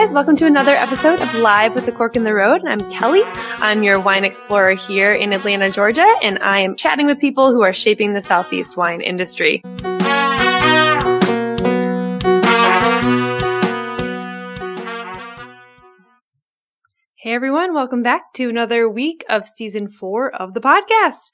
guys, welcome to another episode of Live with the Cork in the Road. I'm Kelly. I'm your wine explorer here in Atlanta, Georgia, and I am chatting with people who are shaping the Southeast wine industry. Hey everyone, welcome back to another week of season four of the podcast.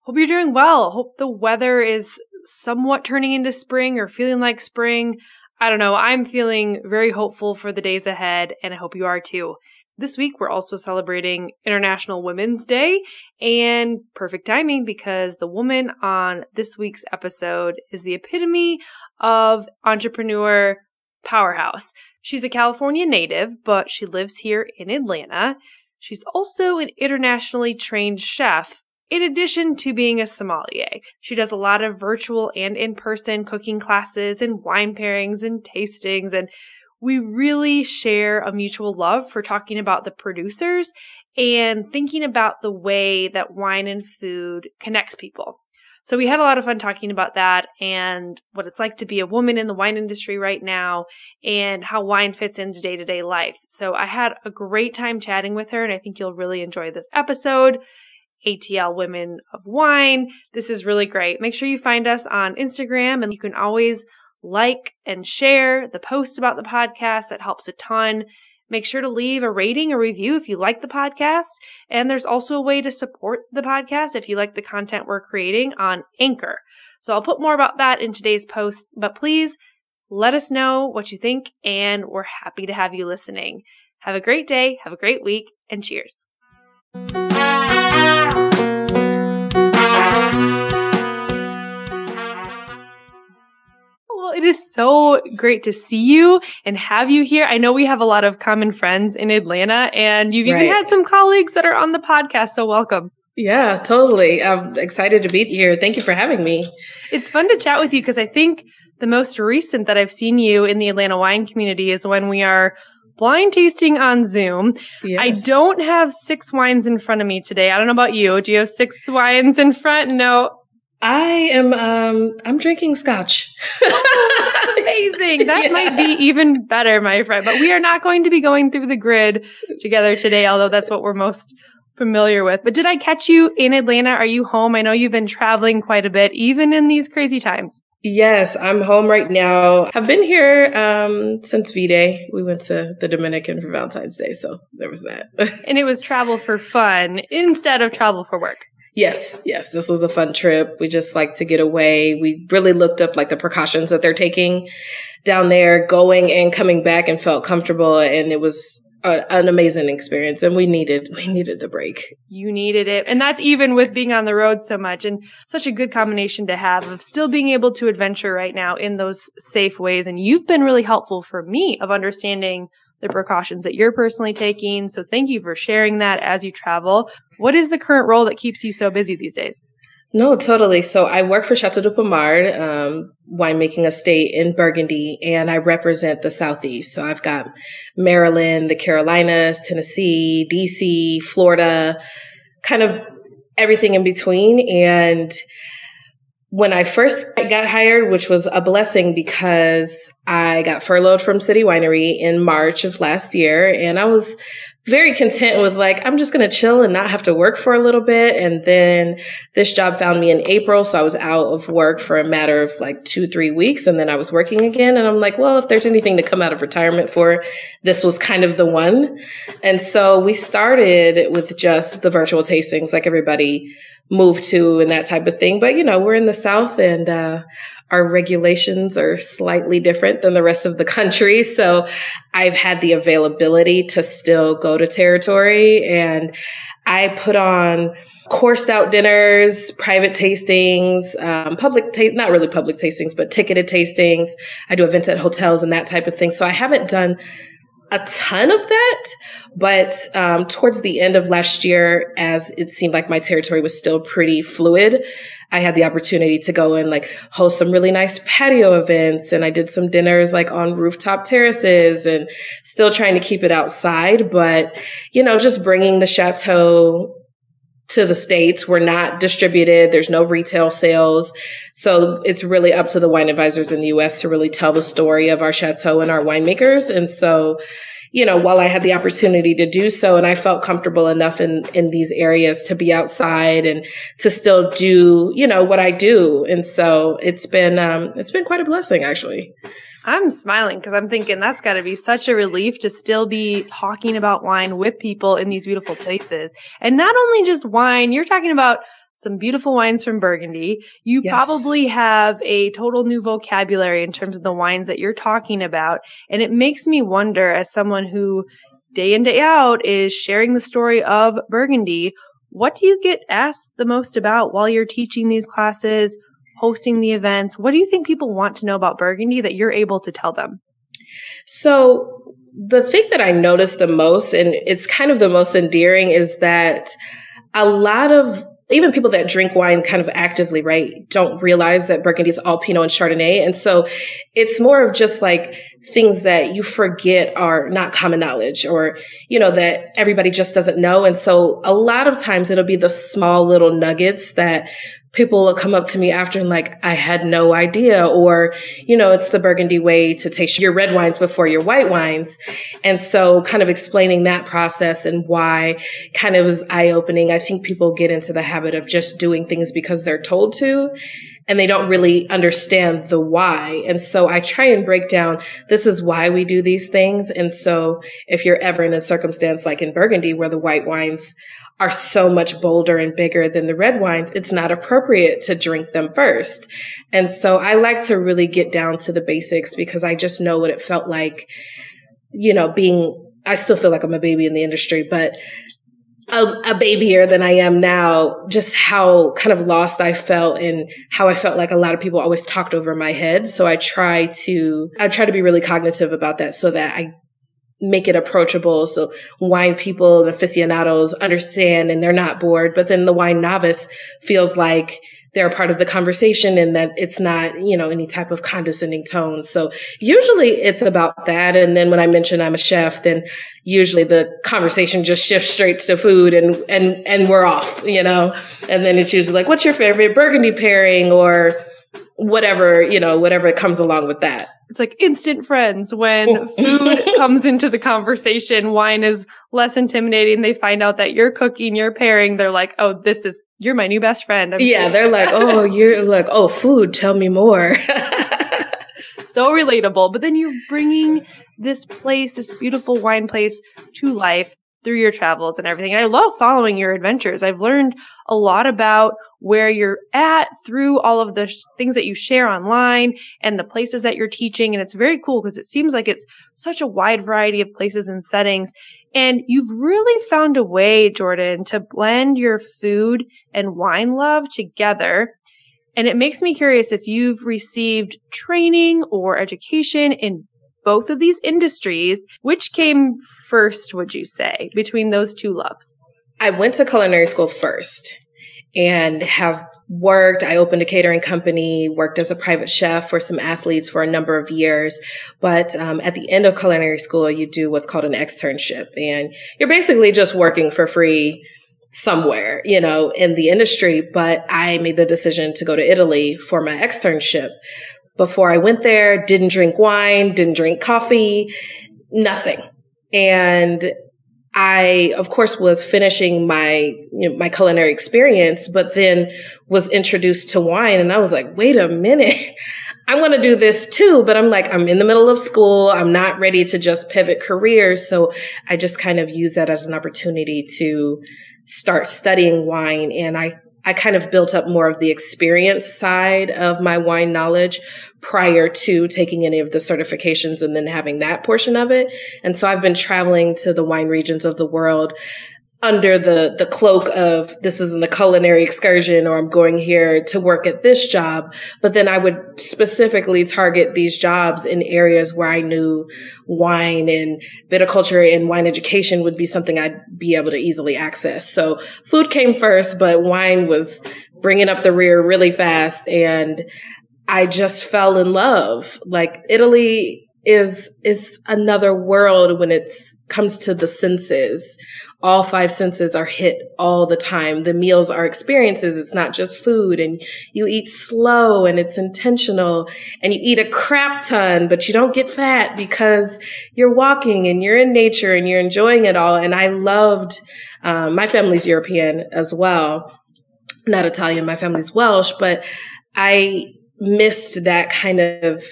Hope you're doing well. Hope the weather is somewhat turning into spring or feeling like spring. I don't know. I'm feeling very hopeful for the days ahead, and I hope you are too. This week, we're also celebrating International Women's Day, and perfect timing because the woman on this week's episode is the epitome of entrepreneur powerhouse. She's a California native, but she lives here in Atlanta. She's also an internationally trained chef in addition to being a sommelier, she does a lot of virtual and in person cooking classes and wine pairings and tastings. And we really share a mutual love for talking about the producers and thinking about the way that wine and food connects people. So we had a lot of fun talking about that and what it's like to be a woman in the wine industry right now and how wine fits into day to day life. So I had a great time chatting with her and I think you'll really enjoy this episode. ATL Women of Wine. This is really great. Make sure you find us on Instagram and you can always like and share the posts about the podcast. That helps a ton. Make sure to leave a rating or review if you like the podcast. And there's also a way to support the podcast if you like the content we're creating on Anchor. So I'll put more about that in today's post, but please let us know what you think, and we're happy to have you listening. Have a great day, have a great week, and cheers. It is so great to see you and have you here. I know we have a lot of common friends in Atlanta, and you've even had some colleagues that are on the podcast. So, welcome. Yeah, totally. I'm excited to be here. Thank you for having me. It's fun to chat with you because I think the most recent that I've seen you in the Atlanta wine community is when we are blind tasting on Zoom. Yes. I don't have six wines in front of me today. I don't know about you. Do you have six wines in front? No. I am um I'm drinking scotch. Amazing. That yeah. might be even better, my friend. But we are not going to be going through the grid together today, although that's what we're most familiar with. But did I catch you in Atlanta? Are you home? I know you've been traveling quite a bit, even in these crazy times. Yes, I'm home right now. I've been here um, since V Day. We went to the Dominican for Valentine's Day, so there was that. and it was travel for fun instead of travel for work. Yes, yes, this was a fun trip. We just like to get away. We really looked up like the precautions that they're taking down there, going and coming back, and felt comfortable. And it was a, an amazing experience and we needed we needed the break you needed it and that's even with being on the road so much and such a good combination to have of still being able to adventure right now in those safe ways and you've been really helpful for me of understanding the precautions that you're personally taking so thank you for sharing that as you travel what is the current role that keeps you so busy these days no, totally. So I work for Chateau de Pommard, um, winemaking estate in Burgundy, and I represent the Southeast. So I've got Maryland, the Carolinas, Tennessee, DC, Florida, kind of everything in between. And when I first got hired, which was a blessing because I got furloughed from City Winery in March of last year, and I was very content with like, I'm just going to chill and not have to work for a little bit. And then this job found me in April. So I was out of work for a matter of like two, three weeks. And then I was working again. And I'm like, well, if there's anything to come out of retirement for, this was kind of the one. And so we started with just the virtual tastings like everybody moved to and that type of thing. But, you know, we're in the South and, uh, our regulations are slightly different than the rest of the country. So I've had the availability to still go to territory and I put on coursed out dinners, private tastings, um, public, ta- not really public tastings, but ticketed tastings. I do events at hotels and that type of thing. So I haven't done a ton of that, but um, towards the end of last year, as it seemed like my territory was still pretty fluid, I had the opportunity to go and like host some really nice patio events, and I did some dinners like on rooftop terraces, and still trying to keep it outside, but you know, just bringing the chateau to the states we're not distributed there's no retail sales so it's really up to the wine advisors in the us to really tell the story of our chateau and our winemakers and so you know, while I had the opportunity to do so and I felt comfortable enough in, in these areas to be outside and to still do, you know, what I do. And so it's been, um, it's been quite a blessing actually. I'm smiling because I'm thinking that's got to be such a relief to still be talking about wine with people in these beautiful places. And not only just wine, you're talking about some beautiful wines from Burgundy. You yes. probably have a total new vocabulary in terms of the wines that you're talking about. And it makes me wonder, as someone who day in, day out is sharing the story of Burgundy, what do you get asked the most about while you're teaching these classes, hosting the events? What do you think people want to know about Burgundy that you're able to tell them? So, the thing that I notice the most, and it's kind of the most endearing, is that a lot of even people that drink wine kind of actively, right, don't realize that Burgundy is all Pinot and Chardonnay. And so it's more of just like things that you forget are not common knowledge or, you know, that everybody just doesn't know. And so a lot of times it'll be the small little nuggets that people will come up to me after and like, I had no idea. Or, you know, it's the Burgundy way to taste your red wines before your white wines. And so kind of explaining that process and why kind of is eye opening. I think people get into the habit of just doing things because they're told to and they don't really understand the why. And so I try and break down this is why we do these things. And so if you're ever in a circumstance like in Burgundy where the white wines are so much bolder and bigger than the red wines, it's not appropriate to drink them first. And so I like to really get down to the basics because I just know what it felt like, you know, being, I still feel like I'm a baby in the industry, but a, a babyier than I am now, just how kind of lost I felt and how I felt like a lot of people always talked over my head. So I try to, I try to be really cognitive about that so that I make it approachable. So wine people and aficionados understand and they're not bored but then the wine novice feels like they're a part of the conversation and that it's not you know any type of condescending tone. So usually it's about that. And then when i mention i'm a chef then usually the conversation just shifts straight to food and and and we're off you know? And then it's usually like what's your favorite burgundy pairing? or whatever you know whatever comes along with that. It's like instant friends. When food comes into the conversation wine is less intimidating. They find out that you're cooking you're pairing. They're like oh this is you're my new best friend. I'm yeah they're like oh you're like oh food tell me more. So relatable. But then you're bringing this place this beautiful wine place to life through your travels and everything. And I love following your adventures. I've learned a lot about where you're at through all of the sh- things that you share online and the places that you're teaching. And it's very cool because it seems like it's such a wide variety of places and settings. And you've really found a way, Jordan, to blend your food and wine love together. And it makes me curious if you've received training or education in both of these industries. Which came first, would you say, between those two loves? I went to culinary school first and have worked. I opened a catering company, worked as a private chef for some athletes for a number of years. But um, at the end of culinary school, you do what's called an externship, and you're basically just working for free somewhere, you know, in the industry. But I made the decision to go to Italy for my externship before I went there, didn't drink wine, didn't drink coffee, nothing. And I, of course, was finishing my, you know, my culinary experience, but then was introduced to wine and I was like, wait a minute. I want to do this too, but I'm like, I'm in the middle of school. I'm not ready to just pivot careers. So I just kind of use that as an opportunity to start studying wine. And I I kind of built up more of the experience side of my wine knowledge prior to taking any of the certifications and then having that portion of it. And so I've been traveling to the wine regions of the world under the the cloak of this isn't a culinary excursion or I'm going here to work at this job. But then I would specifically target these jobs in areas where I knew wine and viticulture and wine education would be something I'd be able to easily access. So food came first, but wine was bringing up the rear really fast. And I just fell in love. Like Italy is is another world when it comes to the senses. All five senses are hit all the time. The meals are experiences. It's not just food and you eat slow and it's intentional and you eat a crap ton, but you don't get fat because you're walking and you're in nature and you're enjoying it all. And I loved, um, my family's European as well. Not Italian. My family's Welsh, but I missed that kind of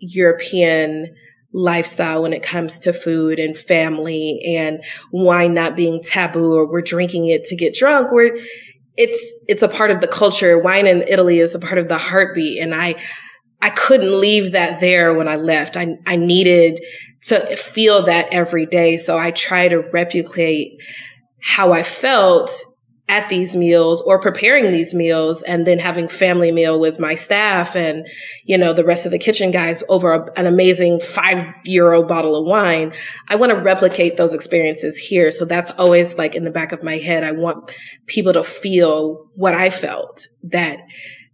European lifestyle when it comes to food and family and wine not being taboo or we're drinking it to get drunk. We're, it's, it's a part of the culture. Wine in Italy is a part of the heartbeat. And I, I couldn't leave that there when I left. I, I needed to feel that every day. So I try to replicate how I felt at these meals or preparing these meals and then having family meal with my staff and, you know, the rest of the kitchen guys over a, an amazing five euro bottle of wine. I want to replicate those experiences here. So that's always like in the back of my head. I want people to feel what I felt that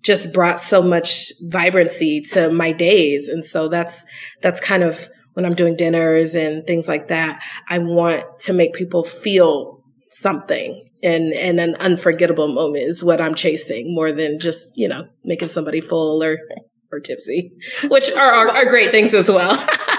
just brought so much vibrancy to my days. And so that's, that's kind of when I'm doing dinners and things like that. I want to make people feel something and and an unforgettable moment is what I'm chasing more than just you know making somebody full or or tipsy, which are are, are great things as well.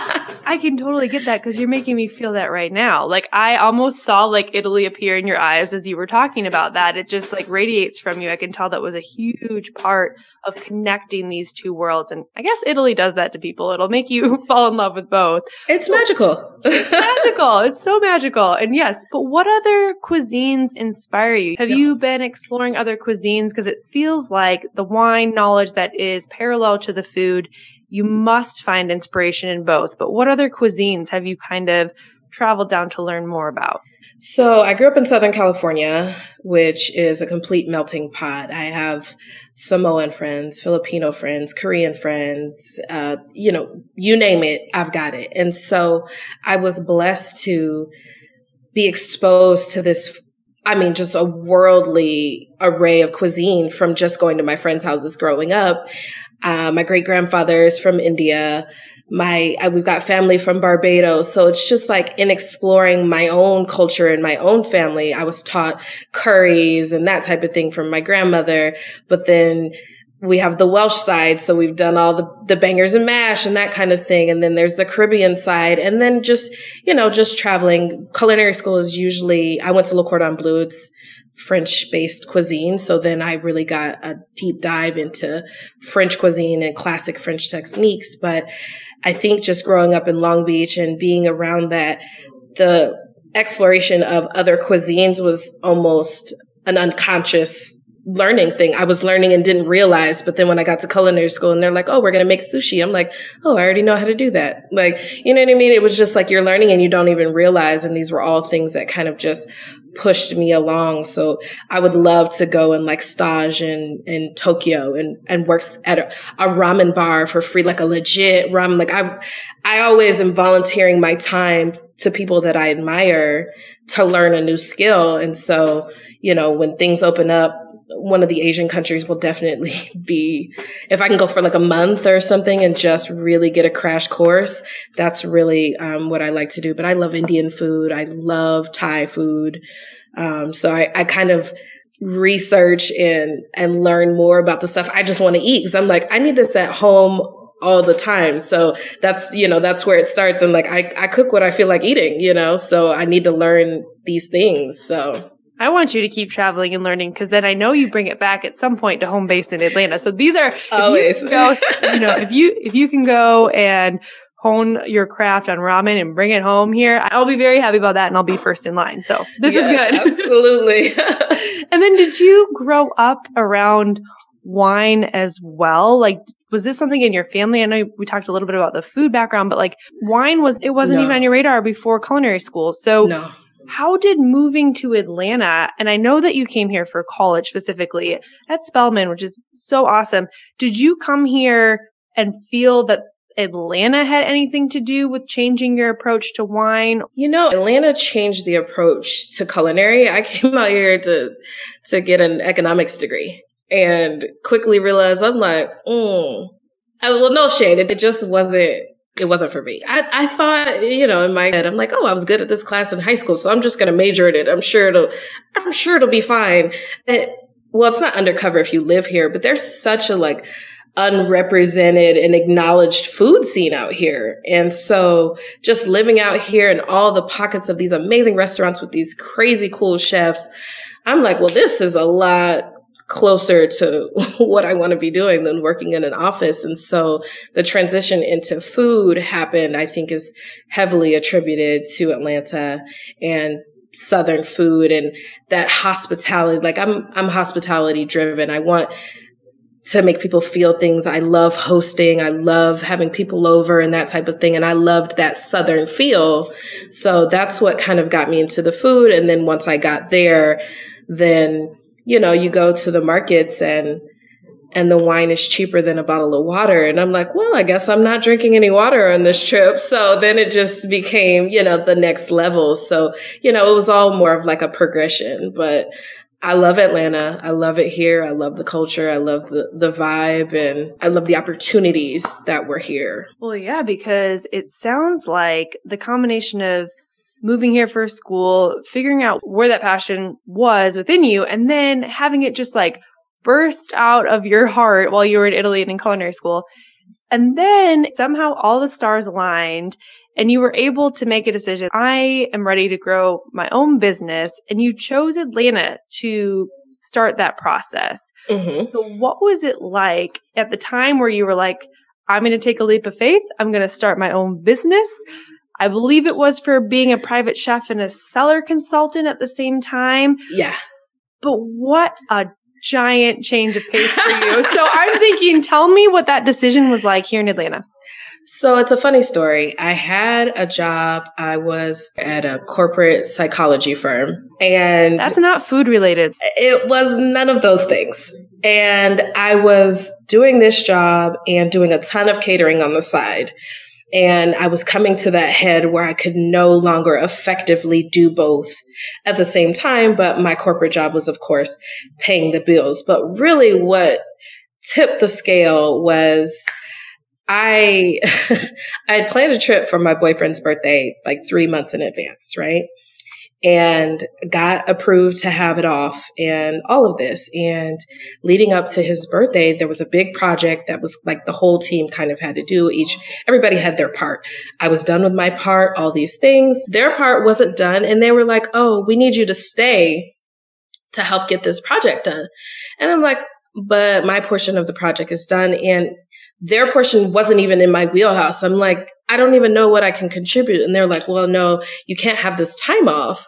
I can totally get that because you're making me feel that right now. Like I almost saw like Italy appear in your eyes as you were talking about that. It just like radiates from you. I can tell that was a huge part of connecting these two worlds. And I guess Italy does that to people. It'll make you fall in love with both. It's magical. it's magical. It's so magical. And yes, but what other cuisines inspire you? Have you been exploring other cuisines? Because it feels like the wine knowledge that is parallel to the food you must find inspiration in both. But what other cuisines have you kind of traveled down to learn more about? So I grew up in Southern California, which is a complete melting pot. I have Samoan friends, Filipino friends, Korean friends, uh, you know, you name it, I've got it. And so I was blessed to be exposed to this I mean, just a worldly array of cuisine from just going to my friends' houses growing up. Uh, my great grandfather is from India. My, uh, we've got family from Barbados. So it's just like in exploring my own culture and my own family, I was taught curries and that type of thing from my grandmother. But then we have the Welsh side. So we've done all the, the bangers and mash and that kind of thing. And then there's the Caribbean side. And then just, you know, just traveling. Culinary school is usually, I went to Le Cordon Bleu. It's French based cuisine. So then I really got a deep dive into French cuisine and classic French techniques. But I think just growing up in Long Beach and being around that, the exploration of other cuisines was almost an unconscious learning thing. I was learning and didn't realize, but then when I got to culinary school and they're like, Oh, we're going to make sushi. I'm like, Oh, I already know how to do that. Like, you know what I mean? It was just like you're learning and you don't even realize. And these were all things that kind of just pushed me along. So I would love to go and like stage in, in Tokyo and, and work at a, a ramen bar for free, like a legit ramen. Like I, I always am volunteering my time to people that I admire to learn a new skill. And so, you know, when things open up, one of the Asian countries will definitely be, if I can go for like a month or something and just really get a crash course, that's really um, what I like to do. But I love Indian food. I love Thai food. Um, so I, I kind of research and, and learn more about the stuff I just want to eat. Cause I'm like, I need this at home all the time. So that's, you know, that's where it starts. And like, I, I cook what I feel like eating, you know, so I need to learn these things. So I want you to keep traveling and learning because then I know you bring it back at some point to home base in Atlanta. So these are always, you, go, you know, if you if you can go and hone your craft on ramen and bring it home here, I'll be very happy about that, and I'll be first in line. So this yes, is good, absolutely. and then, did you grow up around wine as well? Like, was this something in your family? I know we talked a little bit about the food background, but like wine was it wasn't no. even on your radar before culinary school. So no how did moving to Atlanta, and I know that you came here for college specifically at Spelman, which is so awesome. Did you come here and feel that Atlanta had anything to do with changing your approach to wine? You know, Atlanta changed the approach to culinary. I came out here to to get an economics degree and quickly realized I'm like, mm. Well, no shade. It just wasn't it wasn't for me. I, I thought, you know, in my head, I'm like, oh, I was good at this class in high school, so I'm just going to major in it. I'm sure it'll, I'm sure it'll be fine. Well, it's not undercover if you live here, but there's such a like unrepresented and acknowledged food scene out here. And so just living out here in all the pockets of these amazing restaurants with these crazy cool chefs, I'm like, well, this is a lot closer to what I want to be doing than working in an office. And so the transition into food happened, I think is heavily attributed to Atlanta and Southern food and that hospitality. Like I'm, I'm hospitality driven. I want to make people feel things. I love hosting. I love having people over and that type of thing. And I loved that Southern feel. So that's what kind of got me into the food. And then once I got there, then, you know, you go to the markets and and the wine is cheaper than a bottle of water. And I'm like, well, I guess I'm not drinking any water on this trip. So then it just became, you know, the next level. So, you know, it was all more of like a progression, but I love Atlanta. I love it here. I love the culture. I love the, the vibe and I love the opportunities that were here. Well, yeah, because it sounds like the combination of moving here for school, figuring out where that passion was within you, and then having it just like burst out of your heart while you were in Italy and in culinary school. And then somehow all the stars aligned and you were able to make a decision. I am ready to grow my own business. And you chose Atlanta to start that process. Mm-hmm. So, what was it like at the time where you were like, I'm going to take a leap of faith? I'm going to start my own business. I believe it was for being a private chef and a cellar consultant at the same time. Yeah. But what a giant change of pace for you. so I'm thinking, tell me what that decision was like here in Atlanta. So it's a funny story. I had a job. I was at a corporate psychology firm and that's not food related. It was none of those things. And I was doing this job and doing a ton of catering on the side. And I was coming to that head where I could no longer effectively do both at the same time. But my corporate job was, of course, paying the bills. But really what tipped the scale was I I had planned a trip for my boyfriend's birthday like three months in advance, right? And got approved to have it off and all of this. And leading up to his birthday, there was a big project that was like the whole team kind of had to do. Each, everybody had their part. I was done with my part, all these things. Their part wasn't done. And they were like, Oh, we need you to stay to help get this project done. And I'm like, but my portion of the project is done. And their portion wasn't even in my wheelhouse. I'm like, I don't even know what I can contribute. And they're like, well, no, you can't have this time off.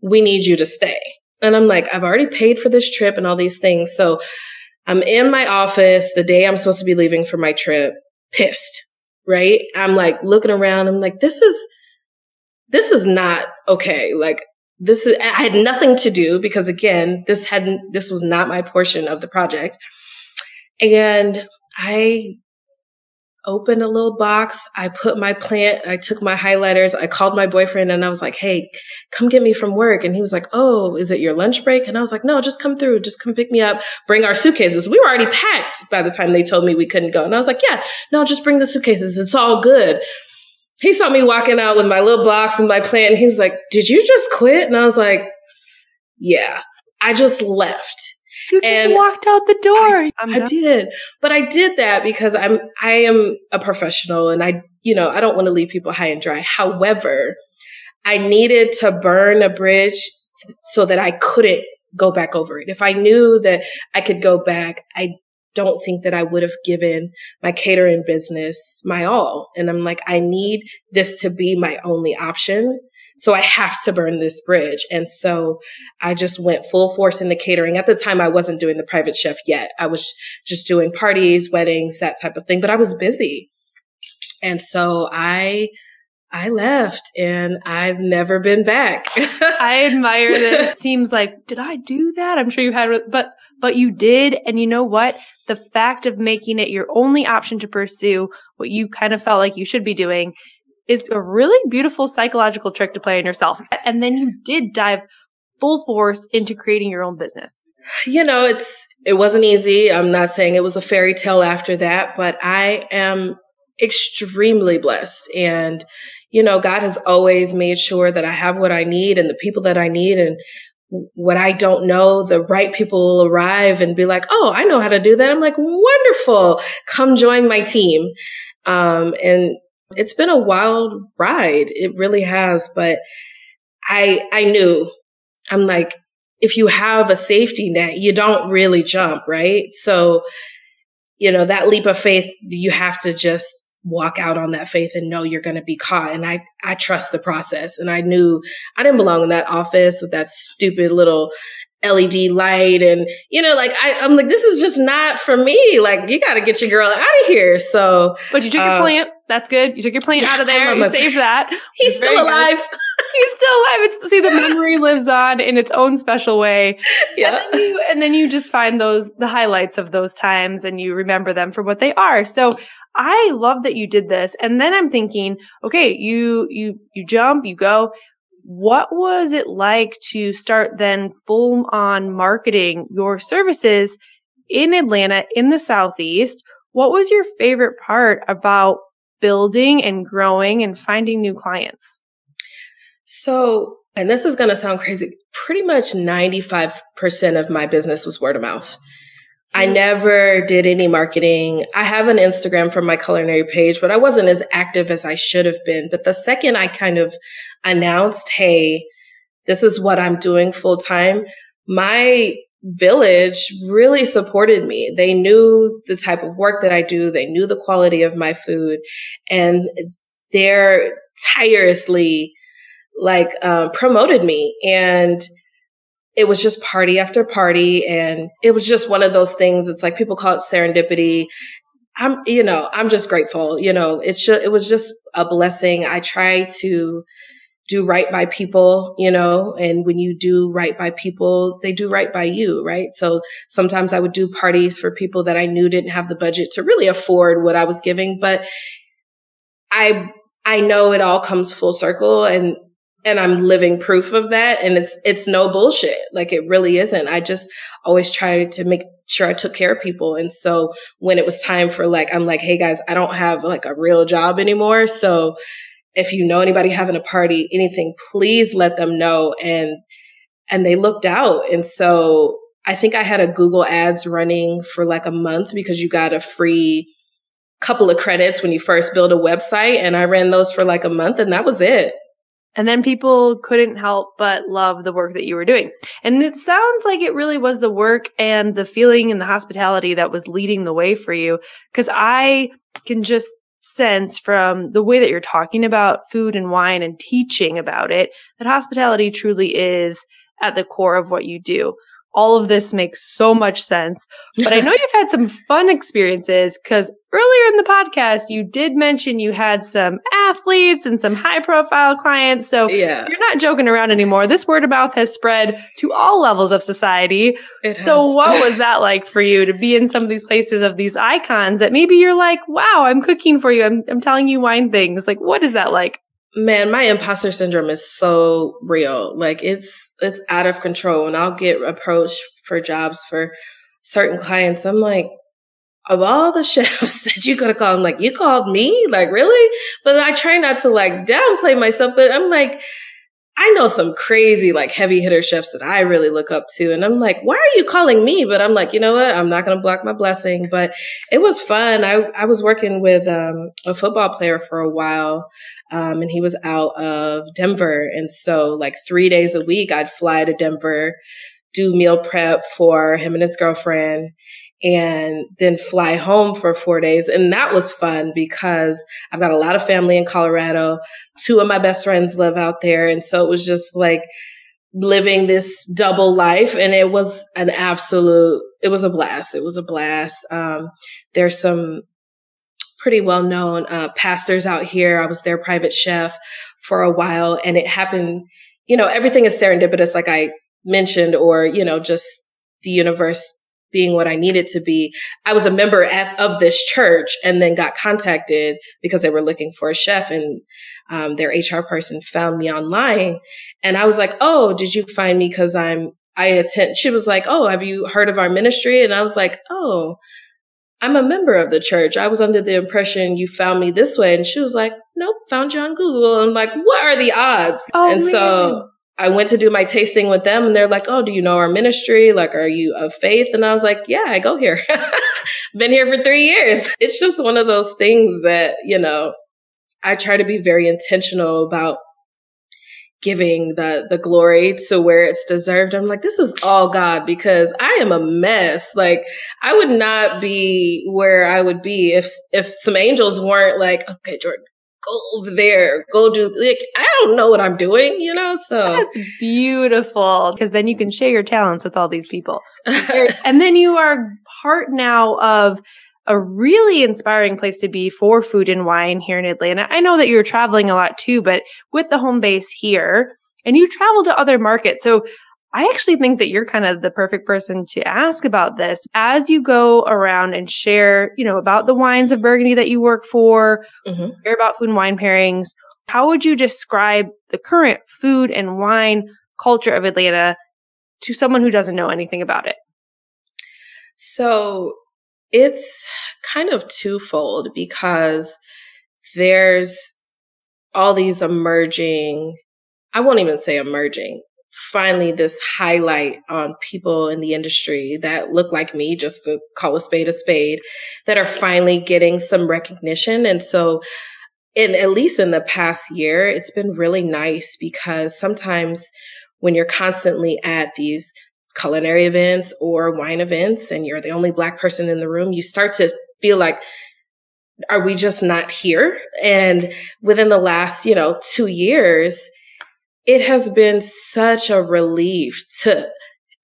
We need you to stay. And I'm like, I've already paid for this trip and all these things. So I'm in my office the day I'm supposed to be leaving for my trip, pissed, right? I'm like looking around. I'm like, this is, this is not okay. Like, this is, I had nothing to do because again, this hadn't, this was not my portion of the project. And I opened a little box. I put my plant, I took my highlighters, I called my boyfriend and I was like, Hey, come get me from work. And he was like, Oh, is it your lunch break? And I was like, No, just come through. Just come pick me up. Bring our suitcases. We were already packed by the time they told me we couldn't go. And I was like, Yeah, no, just bring the suitcases. It's all good. He saw me walking out with my little box and my plant. And he was like, Did you just quit? And I was like, Yeah, I just left. You just and walked out the door. I, I did, but I did that because I'm I am a professional, and I you know I don't want to leave people high and dry. However, I needed to burn a bridge so that I couldn't go back over it. If I knew that I could go back, I don't think that I would have given my catering business my all. And I'm like, I need this to be my only option. So I have to burn this bridge. And so I just went full force in the catering. At the time, I wasn't doing the private chef yet. I was just doing parties, weddings, that type of thing, but I was busy. And so I, I left and I've never been back. I admire this. Seems like, did I do that? I'm sure you had, but, but you did. And you know what? The fact of making it your only option to pursue what you kind of felt like you should be doing is a really beautiful psychological trick to play on yourself. And then you did dive full force into creating your own business. You know, it's it wasn't easy. I'm not saying it was a fairy tale after that, but I am extremely blessed. And, you know, God has always made sure that I have what I need and the people that I need. And what I don't know, the right people will arrive and be like, Oh, I know how to do that. I'm like, wonderful. Come join my team. Um, and it's been a wild ride. It really has. But I, I knew I'm like, if you have a safety net, you don't really jump, right? So, you know, that leap of faith, you have to just walk out on that faith and know you're going to be caught. And I, I trust the process. And I knew I didn't belong in that office with that stupid little LED light. And, you know, like I, I'm like, this is just not for me. Like, you got to get your girl out of here. So, but you took your uh, plant. That's good. You took your plant out of there. You saved that. He's still alive. He's still alive. It's see the memory lives on in its own special way. Yeah. And then, you, and then you just find those the highlights of those times and you remember them for what they are. So I love that you did this. And then I'm thinking, okay, you you you jump, you go. What was it like to start then full on marketing your services in Atlanta in the Southeast? What was your favorite part about building and growing and finding new clients? So, and this is going to sound crazy, pretty much 95% of my business was word of mouth. I mm-hmm. never did any marketing. I have an Instagram for my culinary page, but I wasn't as active as I should have been. But the second I kind of announced, Hey, this is what I'm doing full time, my village really supported me. They knew the type of work that I do. They knew the quality of my food. And they're tirelessly like uh, promoted me. And it was just party after party. And it was just one of those things. It's like people call it serendipity. I'm you know i'm just grateful. You know it's just it was just a blessing. I try to do right by people you know and when you do right by people they do right by you right so sometimes i would do parties for people that i knew didn't have the budget to really afford what i was giving but i i know it all comes full circle and and I'm living proof of that. And it's, it's no bullshit. Like it really isn't. I just always try to make sure I took care of people. And so when it was time for like, I'm like, Hey guys, I don't have like a real job anymore. So if you know anybody having a party, anything, please let them know. And, and they looked out. And so I think I had a Google ads running for like a month because you got a free couple of credits when you first build a website. And I ran those for like a month and that was it. And then people couldn't help but love the work that you were doing. And it sounds like it really was the work and the feeling and the hospitality that was leading the way for you. Cause I can just sense from the way that you're talking about food and wine and teaching about it that hospitality truly is at the core of what you do all of this makes so much sense. But I know you've had some fun experiences because earlier in the podcast, you did mention you had some athletes and some high profile clients. So yeah. you're not joking around anymore. This word of mouth has spread to all levels of society. It so has. what was that like for you to be in some of these places of these icons that maybe you're like, wow, I'm cooking for you. I'm, I'm telling you wine things. Like, what is that like? Man, my imposter syndrome is so real. Like it's it's out of control. And I'll get approached for jobs for certain clients. I'm like, of all the chefs that you could have called, I'm like, you called me? Like, really? But I try not to like downplay myself, but I'm like, I know some crazy like heavy hitter chefs that I really look up to. And I'm like, why are you calling me? But I'm like, you know what? I'm not going to block my blessing, but it was fun. I, I was working with um, a football player for a while. Um, and he was out of Denver. And so like three days a week, I'd fly to Denver, do meal prep for him and his girlfriend and then fly home for four days. And that was fun because I've got a lot of family in Colorado. Two of my best friends live out there. And so it was just like living this double life. And it was an absolute, it was a blast. It was a blast. Um, there's some pretty well known uh, pastors out here. I was their private chef for a while and it happened, you know, everything is serendipitous, like I mentioned, or, you know, just the universe being what I needed to be. I was a member at, of this church and then got contacted because they were looking for a chef and um, their HR person found me online. And I was like, Oh, did you find me? Cause I'm, I attend, she was like, Oh, have you heard of our ministry? And I was like, Oh, I'm a member of the church. I was under the impression you found me this way. And she was like, nope, found you on Google. I'm like, what are the odds? Oh, and man. so I went to do my tasting with them and they're like, oh, do you know our ministry? Like, are you of faith? And I was like, yeah, I go here. Been here for three years. It's just one of those things that, you know, I try to be very intentional about giving the the glory to where it's deserved. I'm like, this is all God because I am a mess. Like I would not be where I would be if if some angels weren't like, okay, Jordan, go over there, go do like I don't know what I'm doing, you know? So That's beautiful because then you can share your talents with all these people. and then you are part now of a really inspiring place to be for food and wine here in Atlanta. I know that you're traveling a lot too, but with the home base here and you travel to other markets. So I actually think that you're kind of the perfect person to ask about this as you go around and share, you know, about the wines of Burgundy that you work for, Mhm. share about food and wine pairings. How would you describe the current food and wine culture of Atlanta to someone who doesn't know anything about it? So it's kind of twofold because there's all these emerging, I won't even say emerging, finally this highlight on people in the industry that look like me, just to call a spade a spade, that are finally getting some recognition. And so in at least in the past year, it's been really nice because sometimes when you're constantly at these culinary events or wine events and you're the only black person in the room, you start to feel like, are we just not here? And within the last, you know, two years, it has been such a relief to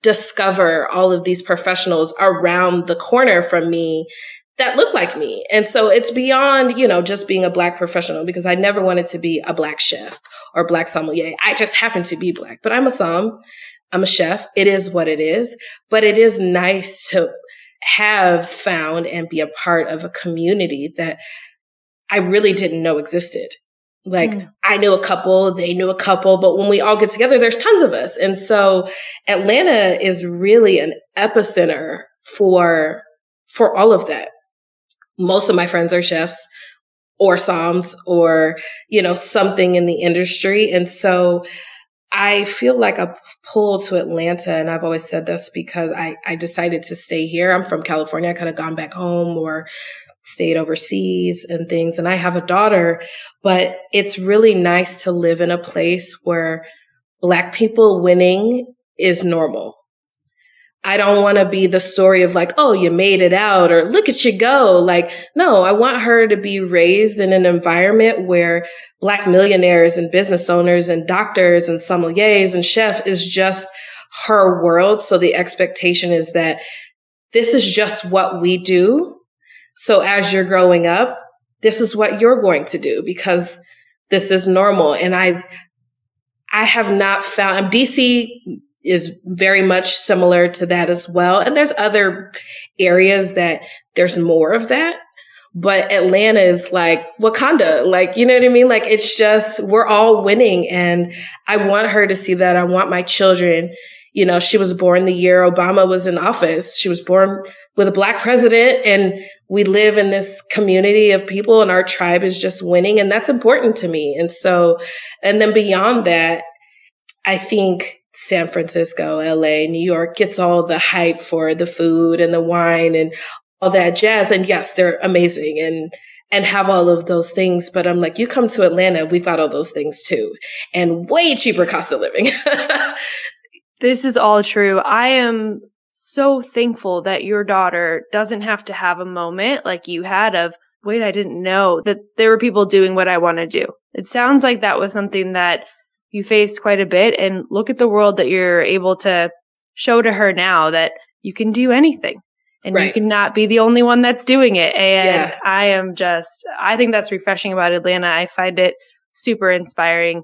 discover all of these professionals around the corner from me that look like me. And so it's beyond, you know, just being a black professional because I never wanted to be a black chef or black sommelier. I just happen to be black, but I'm a som. I'm a chef. It is what it is, but it is nice to have found and be a part of a community that I really didn't know existed. Like Mm. I knew a couple, they knew a couple, but when we all get together, there's tons of us. And so Atlanta is really an epicenter for, for all of that. Most of my friends are chefs or somms or, you know, something in the industry. And so I feel like a pull to Atlanta. And I've always said this because I, I decided to stay here. I'm from California. I could have gone back home or stayed overseas and things. And I have a daughter, but it's really nice to live in a place where black people winning is normal. I don't want to be the story of like, oh, you made it out or look at you go. Like, no, I want her to be raised in an environment where black millionaires and business owners and doctors and sommeliers and chef is just her world. So the expectation is that this is just what we do. So as you're growing up, this is what you're going to do because this is normal. And I, I have not found, DC is very much similar to that as well. And there's other areas that there's more of that. But Atlanta is like Wakanda. Like, you know what I mean? Like, it's just, we're all winning. And I want her to see that. I want my children, you know, she was born the year Obama was in office. She was born with a black president and we live in this community of people and our tribe is just winning. And that's important to me. And so, and then beyond that, I think San Francisco, LA, New York gets all the hype for the food and the wine and all that jazz. And yes, they're amazing and and have all of those things. But I'm like, you come to Atlanta, we've got all those things too. And way cheaper cost of living. This is all true. I am so thankful that your daughter doesn't have to have a moment like you had of, wait, I didn't know that there were people doing what I want to do. It sounds like that was something that you faced quite a bit. And look at the world that you're able to show to her now that you can do anything and you Right. cannot be the only one that's doing it. And Yeah. I am just, I think that's refreshing about Atlanta. I find it super inspiring.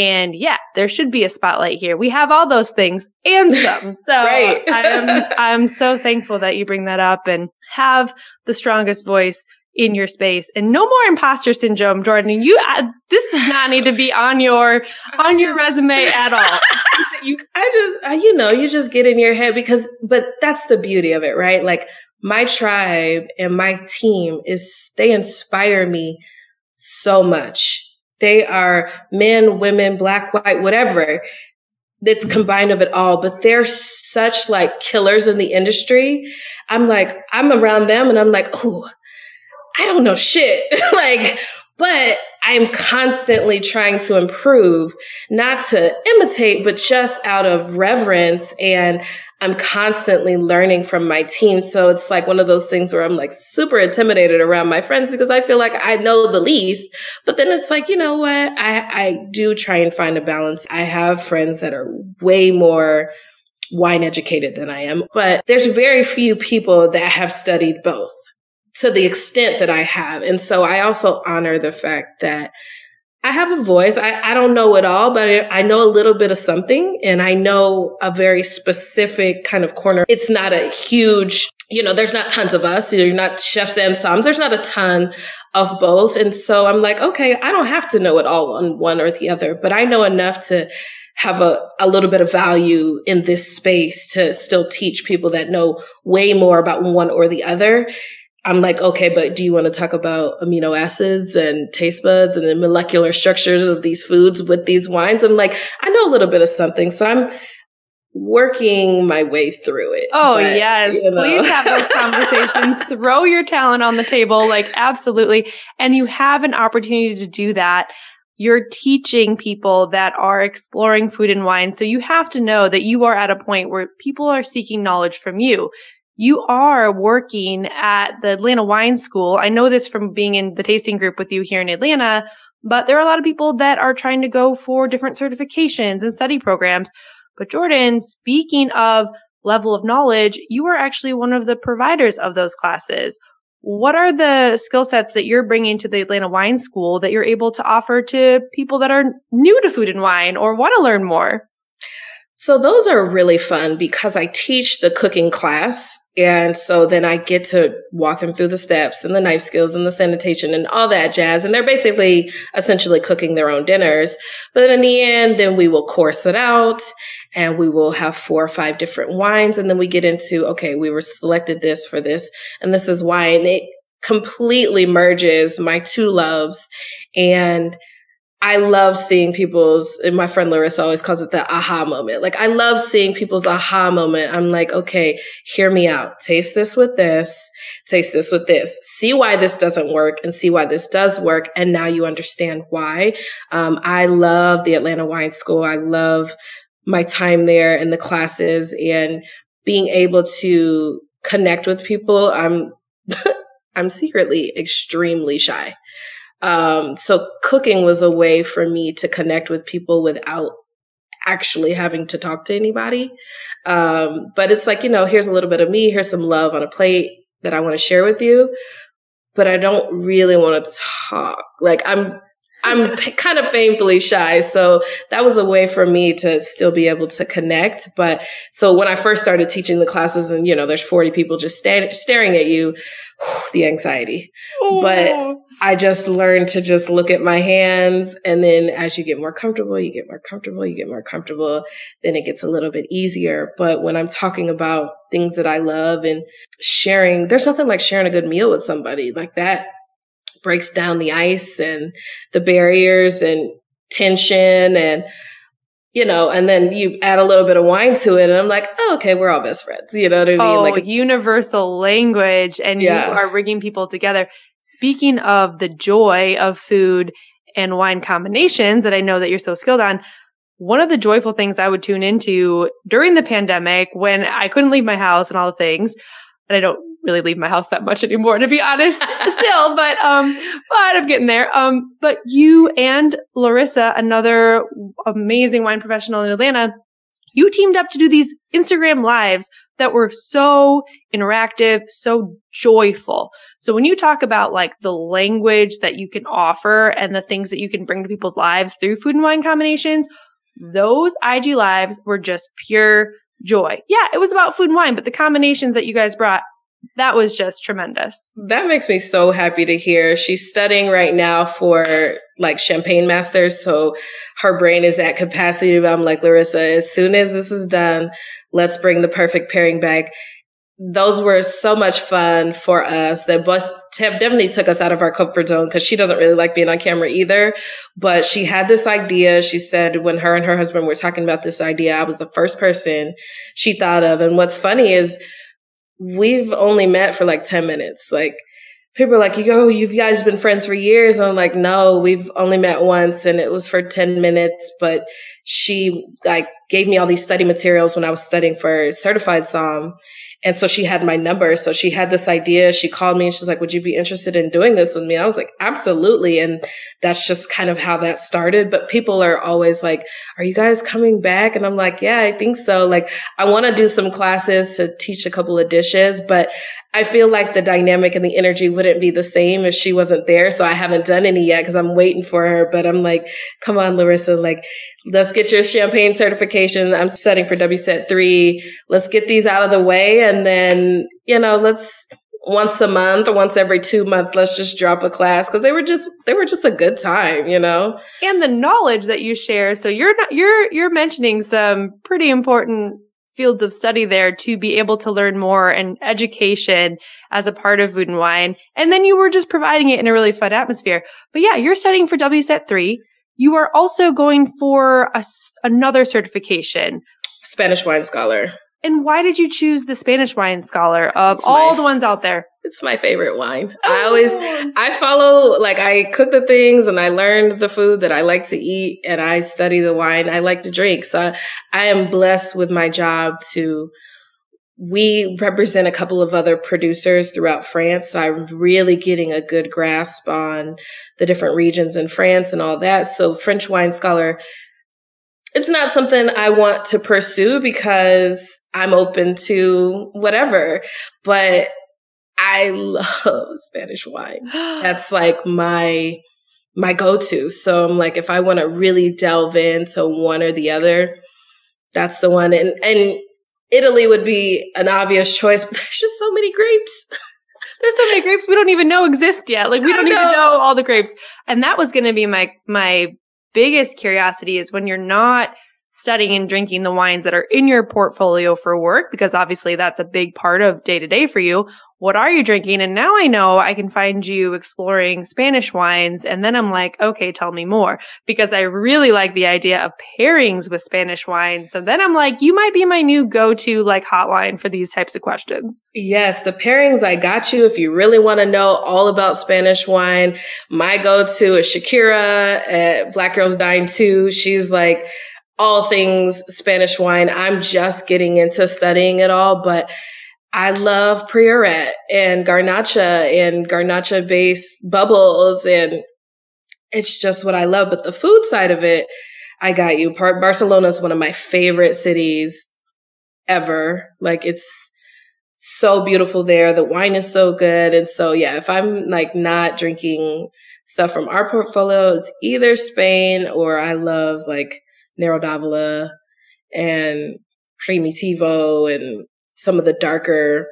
And yeah, there should be a spotlight here. We have all those things and some. So Right. I'm I'm so thankful that you bring that up and have the strongest voice in your space and no more imposter syndrome, Jordan. You uh, this does not need to be on your on your resume at all. you I just, I, you know, you just get in your head because, but that's the beauty of it, right? Like my tribe and my team is, they inspire me so much. They are men, women, black, white, whatever. That's mm-hmm. combined of it all, but they're such like killers in the industry. I'm like, I'm around them and I'm like, oh, I don't know shit. like, but I'm constantly trying to improve, not to imitate, but just out of reverence. And I'm constantly learning from my team. So it's like one of those things where I'm like super intimidated around my friends because I feel like I know the least. But then it's like, you know what? I, I do try and find a balance. I have friends that are way more wine educated than I am, but there's very few people that have studied both to the extent that I have. And so I also honor the fact that I have a voice. I, I don't know it all, but I, know a little bit of something and I know a very specific kind of corner. It's not a huge, you know, there's not tons of us. You're not chefs and somms. There's not a ton of both. And so I'm like, okay, I don't have to know it all on one or the other, but I know enough to have a, a little bit of value in this space to still teach people that know way more about one or the other. I'm like, okay, but do you want to talk about amino acids and taste buds and the molecular structures of these foods with these wines? I'm like, I know a little bit of something. So I'm working my way through it. Oh, but, yes. You know. Please have those conversations. Throw your talent on the table. Like, absolutely. And you have an opportunity to do that. You're teaching people that are exploring food and wine. So you have to know that you are at a point where people are seeking knowledge from you you are working at the Atlanta Wine School. I know this from being in the tasting group with you here in Atlanta, but there are a lot of people that are trying to go for different certifications and study programs. But Jordan, speaking of level of knowledge, you are actually one of the providers of those classes. What are the skill sets that you're bringing to the Atlanta Wine School that you're able to offer to people that are new to food and wine or want to learn more? So those are really fun because I teach the cooking class and so then I get to walk them through the steps and the knife skills and the sanitation and all that jazz. And they're basically essentially cooking their own dinners. But in the end, then we will course it out and we will have four or five different wines. And then we get into, okay, we were selected this for this and this is why. And it completely merges my two loves and I love seeing people's, and my friend Larissa always calls it the aha moment. Like, I love seeing people's aha moment. I'm like, okay, hear me out. Taste this with this, taste this with this. See why this doesn't work and see why this does work. And now you understand why. Um, I love the Atlanta Wine School. I love my time there and the classes and being able to connect with people. I'm, I'm secretly extremely shy. Um, so cooking was a way for me to connect with people without actually having to talk to anybody. Um, but it's like, you know, here's a little bit of me, here's some love on a plate that I want to share with you, but I don't really want to talk. Like I'm, I'm kind of painfully shy. So that was a way for me to still be able to connect. But so when I first started teaching the classes and, you know, there's 40 people just sta- staring at you, whew, the anxiety. Oh. But I just learned to just look at my hands. And then as you get more comfortable, you get more comfortable, you get more comfortable, then it gets a little bit easier. But when I'm talking about things that I love and sharing, there's nothing like sharing a good meal with somebody like that breaks down the ice and the barriers and tension and you know, and then you add a little bit of wine to it, and I'm like, oh, okay, we're all best friends. You know what I mean? Oh, like a- universal language, and yeah. you are bringing people together. Speaking of the joy of food and wine combinations that I know that you're so skilled on, one of the joyful things I would tune into during the pandemic when I couldn't leave my house and all the things, and I don't really leave my house that much anymore, to be honest, still, but, um, but I'm getting there. Um, but you and Larissa, another amazing wine professional in Atlanta, you teamed up to do these Instagram lives that were so interactive, so joyful. So when you talk about like the language that you can offer and the things that you can bring to people's lives through food and wine combinations, those IG lives were just pure joy. Yeah, it was about food and wine, but the combinations that you guys brought, that was just tremendous. That makes me so happy to hear. She's studying right now for like champagne masters. So her brain is at capacity. But I'm like, Larissa, as soon as this is done, let's bring the perfect pairing back. Those were so much fun for us that both Tab definitely took us out of our comfort zone because she doesn't really like being on camera either. But she had this idea. She said when her and her husband were talking about this idea, I was the first person she thought of. And what's funny is we've only met for like 10 minutes. Like people are like, yo, you guys been friends for years. And I'm like, no, we've only met once and it was for 10 minutes. But she like gave me all these study materials when I was studying for certified Somm. And so she had my number. So she had this idea. She called me and she's like, would you be interested in doing this with me? I was like, absolutely. And that's just kind of how that started. But people are always like, are you guys coming back? And I'm like, yeah, I think so. Like, I want to do some classes to teach a couple of dishes, but I feel like the dynamic and the energy wouldn't be the same if she wasn't there. So I haven't done any yet because I'm waiting for her. But I'm like, come on, Larissa, like, let's get your champagne certification. I'm setting for WSET three. Let's get these out of the way. And then, you know, let's once a month or once every two months, let's just drop a class because they were just they were just a good time, you know. And the knowledge that you share. So you're not you're you're mentioning some pretty important fields of study there to be able to learn more and education as a part of food and wine. And then you were just providing it in a really fun atmosphere. But yeah, you're studying for WSET 3. You are also going for a, another certification. Spanish wine scholar. And why did you choose the Spanish wine scholar of all the ones out there? It's my favorite wine. Oh. I always, I follow, like, I cook the things and I learned the food that I like to eat and I study the wine I like to drink. So I, I am blessed with my job to, we represent a couple of other producers throughout France. So I'm really getting a good grasp on the different regions in France and all that. So French wine scholar, it's not something I want to pursue because I'm open to whatever, but I love Spanish wine. That's like my my go-to. So I'm like, if I want to really delve into one or the other, that's the one. And and Italy would be an obvious choice, but there's just so many grapes. there's so many grapes we don't even know exist yet. Like we don't know. even know all the grapes. And that was going to be my my biggest curiosity is when you're not studying and drinking the wines that are in your portfolio for work, because obviously that's a big part of day to day for you. What are you drinking? And now I know I can find you exploring Spanish wines. And then I'm like, okay, tell me more because I really like the idea of pairings with Spanish wines. So then I'm like, you might be my new go to like hotline for these types of questions. Yes, the pairings, I got you. If you really want to know all about Spanish wine, my go to is Shakira at Black Girls Dine Too. She's like, all things Spanish wine. I'm just getting into studying it all, but I love Priorat and Garnacha and Garnacha based bubbles. And it's just what I love. But the food side of it, I got you. Barcelona is one of my favorite cities ever. Like it's so beautiful there. The wine is so good. And so, yeah, if I'm like not drinking stuff from our portfolio, it's either Spain or I love like Nero d'Avola and Primitivo and some of the darker,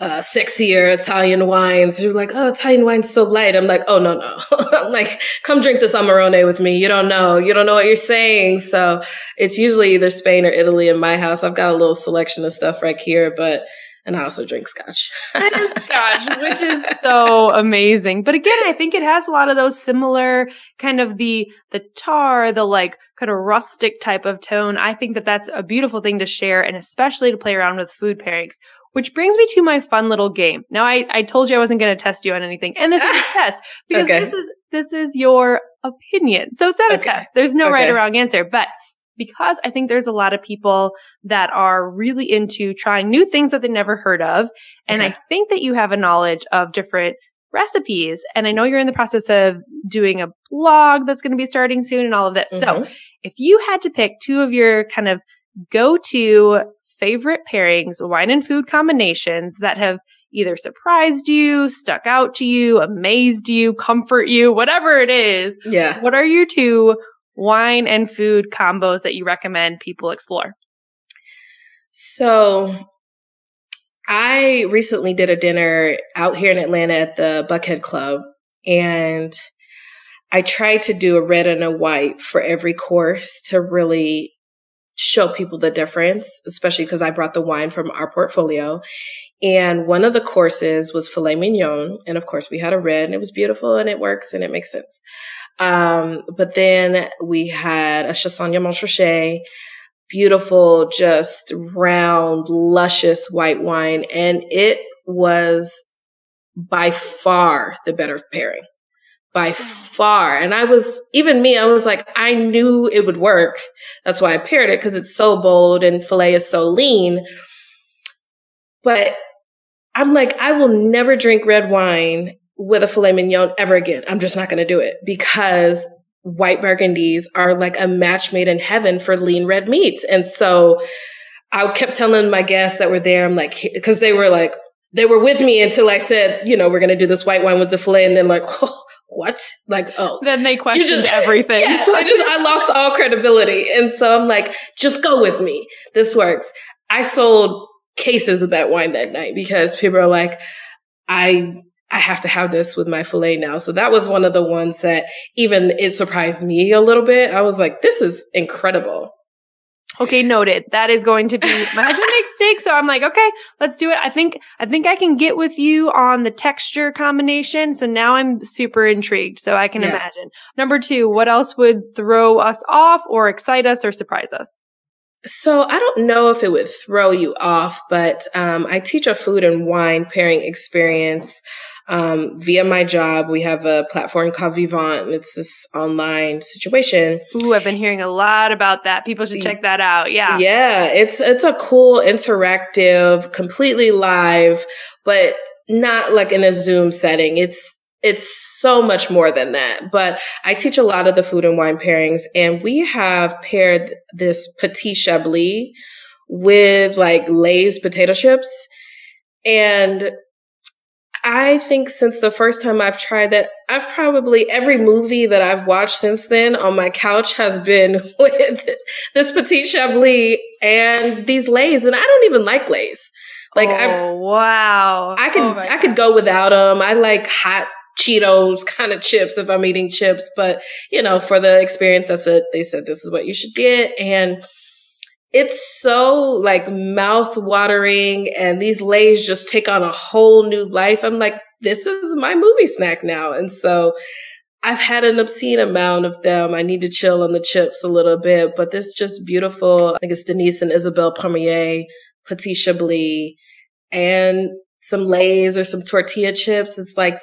uh, sexier Italian wines. You're like, oh, Italian wine's so light. I'm like, oh, no, no. I'm like, come drink this Amarone with me. You don't know. You don't know what you're saying. So it's usually either Spain or Italy in my house. I've got a little selection of stuff right here, but and I also drink scotch. scotch, which is so amazing. But again, I think it has a lot of those similar kind of the the tar, the like kind of rustic type of tone. I think that that's a beautiful thing to share and especially to play around with food pairings. Which brings me to my fun little game. Now, I, I told you I wasn't going to test you on anything, and this is a test because okay. this is this is your opinion. So it's not okay. a test. There's no okay. right or wrong answer, but because I think there's a lot of people that are really into trying new things that they never heard of. And okay. I think that you have a knowledge of different recipes. And I know you're in the process of doing a blog that's going to be starting soon and all of that. Mm-hmm. So if you had to pick two of your kind of go to favorite pairings, wine and food combinations that have either surprised you, stuck out to you, amazed you, comfort you, whatever it is. Yeah. What are your two wine and food combos that you recommend people explore? So, I recently did a dinner out here in Atlanta at the Buckhead Club, and I tried to do a red and a white for every course to really show people the difference, especially because I brought the wine from our portfolio. And one of the courses was filet mignon. And of course, we had a red and it was beautiful and it works and it makes sense. Um, but then we had a Chassagne Montrachet, beautiful, just round, luscious white wine. And it was by far the better pairing by far. And I was, even me, I was like, I knew it would work. That's why I paired it because it's so bold and filet is so lean. But I'm like, I will never drink red wine with a filet mignon ever again. I'm just not going to do it because white burgundies are like a match made in heaven for lean red meats. And so I kept telling my guests that were there, I'm like, because they were like, they were with me until I said, you know, we're going to do this white wine with the filet. And then like, oh, what? Like, oh. Then they questioned just, everything. yeah, I just, I lost all credibility. And so I'm like, just go with me. This works. I sold cases of that wine that night because people are like, I, I have to have this with my filet now. So that was one of the ones that even it surprised me a little bit. I was like, this is incredible. Okay, noted. That is going to be my husband makes steak, so I'm like, okay, let's do it. I think I think I can get with you on the texture combination. So now I'm super intrigued. So I can yeah. imagine. Number two, what else would throw us off or excite us or surprise us? So I don't know if it would throw you off, but um, I teach a food and wine pairing experience um, via my job. We have a platform called Vivant, and it's this online situation. Ooh, I've been hearing a lot about that. People should check that out. Yeah, yeah, it's it's a cool, interactive, completely live, but not like in a Zoom setting. It's it's so much more than that. But I teach a lot of the food and wine pairings, and we have paired this petit chablis with like Lay's potato chips. And I think since the first time I've tried that, I've probably every movie that I've watched since then on my couch has been with this petit chablis and these lays, and I don't even like lays. Like, oh, I, wow, I could oh I could go without them. I like hot Cheetos kind of chips if I'm eating chips, but you know, for the experience, that's it. They said this is what you should get, and it's so like mouth watering and these lays just take on a whole new life. I'm like, this is my movie snack now. And so I've had an obscene amount of them. I need to chill on the chips a little bit, but this just beautiful. I think it's Denise and Isabelle Premier, Petit Chablis, and some Lays or some tortilla chips. It's like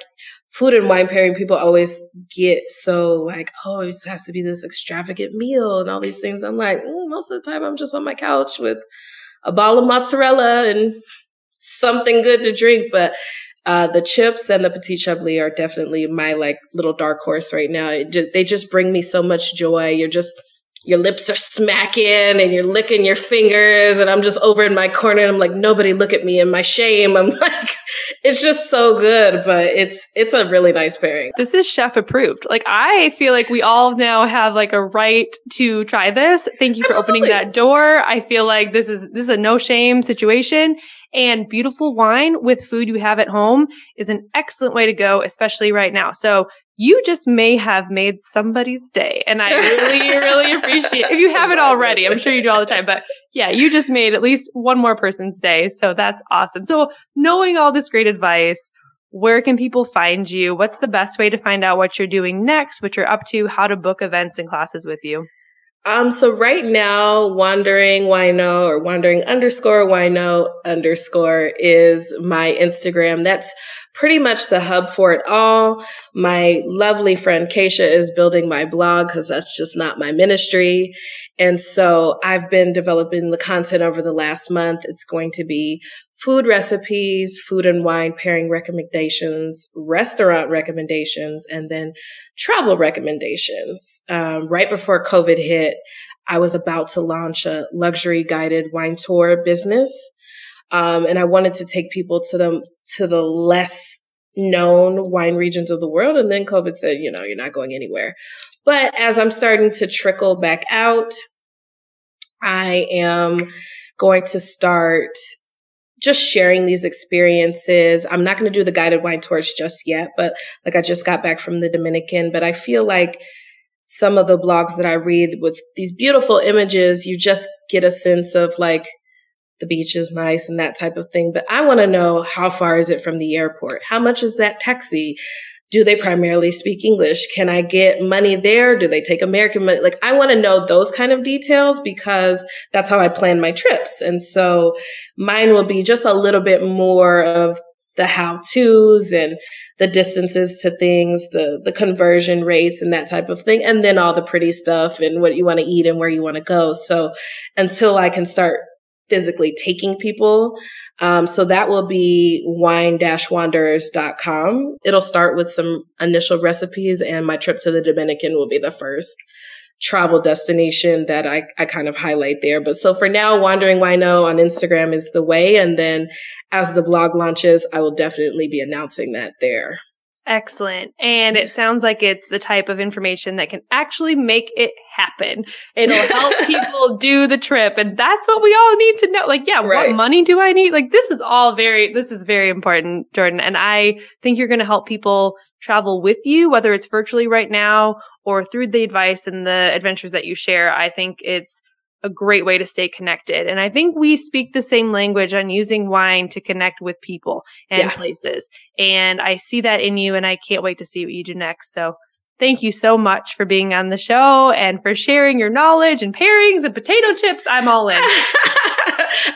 food and wine pairing, people always get so like, oh, it has to be this extravagant meal and all these things. I'm like, mm, most of the time I'm just on my couch with a ball of mozzarella and something good to drink. But uh, the chips and the petit chablis are definitely my like little dark horse right now. They just bring me so much joy. You're just your lips are smacking and you're licking your fingers and I'm just over in my corner and I'm like nobody look at me in my shame. I'm like it's just so good, but it's it's a really nice pairing. This is chef approved. Like I feel like we all now have like a right to try this. Thank you for Absolutely. opening that door. I feel like this is this is a no shame situation and beautiful wine with food you have at home is an excellent way to go especially right now. So you just may have made somebody's day. And I really, really appreciate if you haven't already. I'm sure you do all the time, but yeah, you just made at least one more person's day. So that's awesome. So knowing all this great advice, where can people find you? What's the best way to find out what you're doing next, what you're up to, how to book events and classes with you? Um, so right now, wandering wino or wandering underscore wino underscore is my Instagram. That's pretty much the hub for it all. My lovely friend Keisha is building my blog because that's just not my ministry. And so I've been developing the content over the last month. It's going to be food recipes, food and wine pairing recommendations, restaurant recommendations, and then travel recommendations. Um, right before COVID hit, I was about to launch a luxury guided wine tour business. Um, and I wanted to take people to the to the less known wine regions of the world. And then COVID said, you know, you're not going anywhere. But as I'm starting to trickle back out, I am going to start just sharing these experiences. I'm not going to do the guided wine tours just yet, but like I just got back from the Dominican, but I feel like some of the blogs that I read with these beautiful images, you just get a sense of like the beach is nice and that type of thing. But I want to know how far is it from the airport? How much is that taxi? Do they primarily speak English? Can I get money there? Do they take American money? Like, I want to know those kind of details because that's how I plan my trips. And so mine will be just a little bit more of the how to's and the distances to things, the, the conversion rates and that type of thing. And then all the pretty stuff and what you want to eat and where you want to go. So until I can start physically taking people. Um, so that will be wine-wanderers.com. It'll start with some initial recipes and my trip to the Dominican will be the first travel destination that I, I kind of highlight there. But so for now, Wandering Wino on Instagram is the way. And then as the blog launches, I will definitely be announcing that there. Excellent. And it sounds like it's the type of information that can actually make it happen. It'll help people do the trip. And that's what we all need to know. Like, yeah, right. what money do I need? Like, this is all very, this is very important, Jordan. And I think you're going to help people travel with you, whether it's virtually right now or through the advice and the adventures that you share. I think it's a great way to stay connected. And I think we speak the same language on using wine to connect with people and yeah. places. And I see that in you and I can't wait to see what you do next. So thank you so much for being on the show and for sharing your knowledge and pairings and potato chips. I'm all in.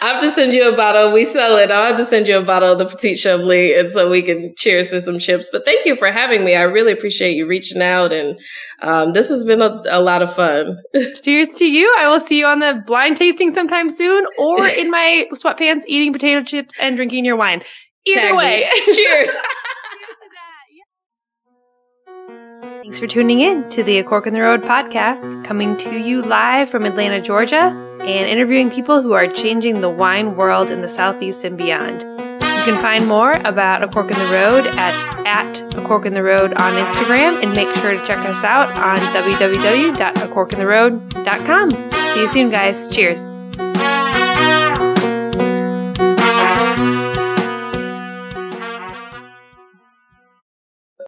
I have to send you a bottle. We sell it. I'll have to send you a bottle of the Petit Chablis and so we can cheers to some chips. But thank you for having me. I really appreciate you reaching out. And um, this has been a, a lot of fun. cheers to you. I will see you on the blind tasting sometime soon or in my sweatpants eating potato chips and drinking your wine. Either Tag way. cheers. Thanks for tuning in to the A Cork in the Road podcast, coming to you live from Atlanta, Georgia, and interviewing people who are changing the wine world in the Southeast and beyond. You can find more about A Cork in the Road at, at A Cork in the Road on Instagram, and make sure to check us out on www.acorkintheroad.com. See you soon, guys. Cheers.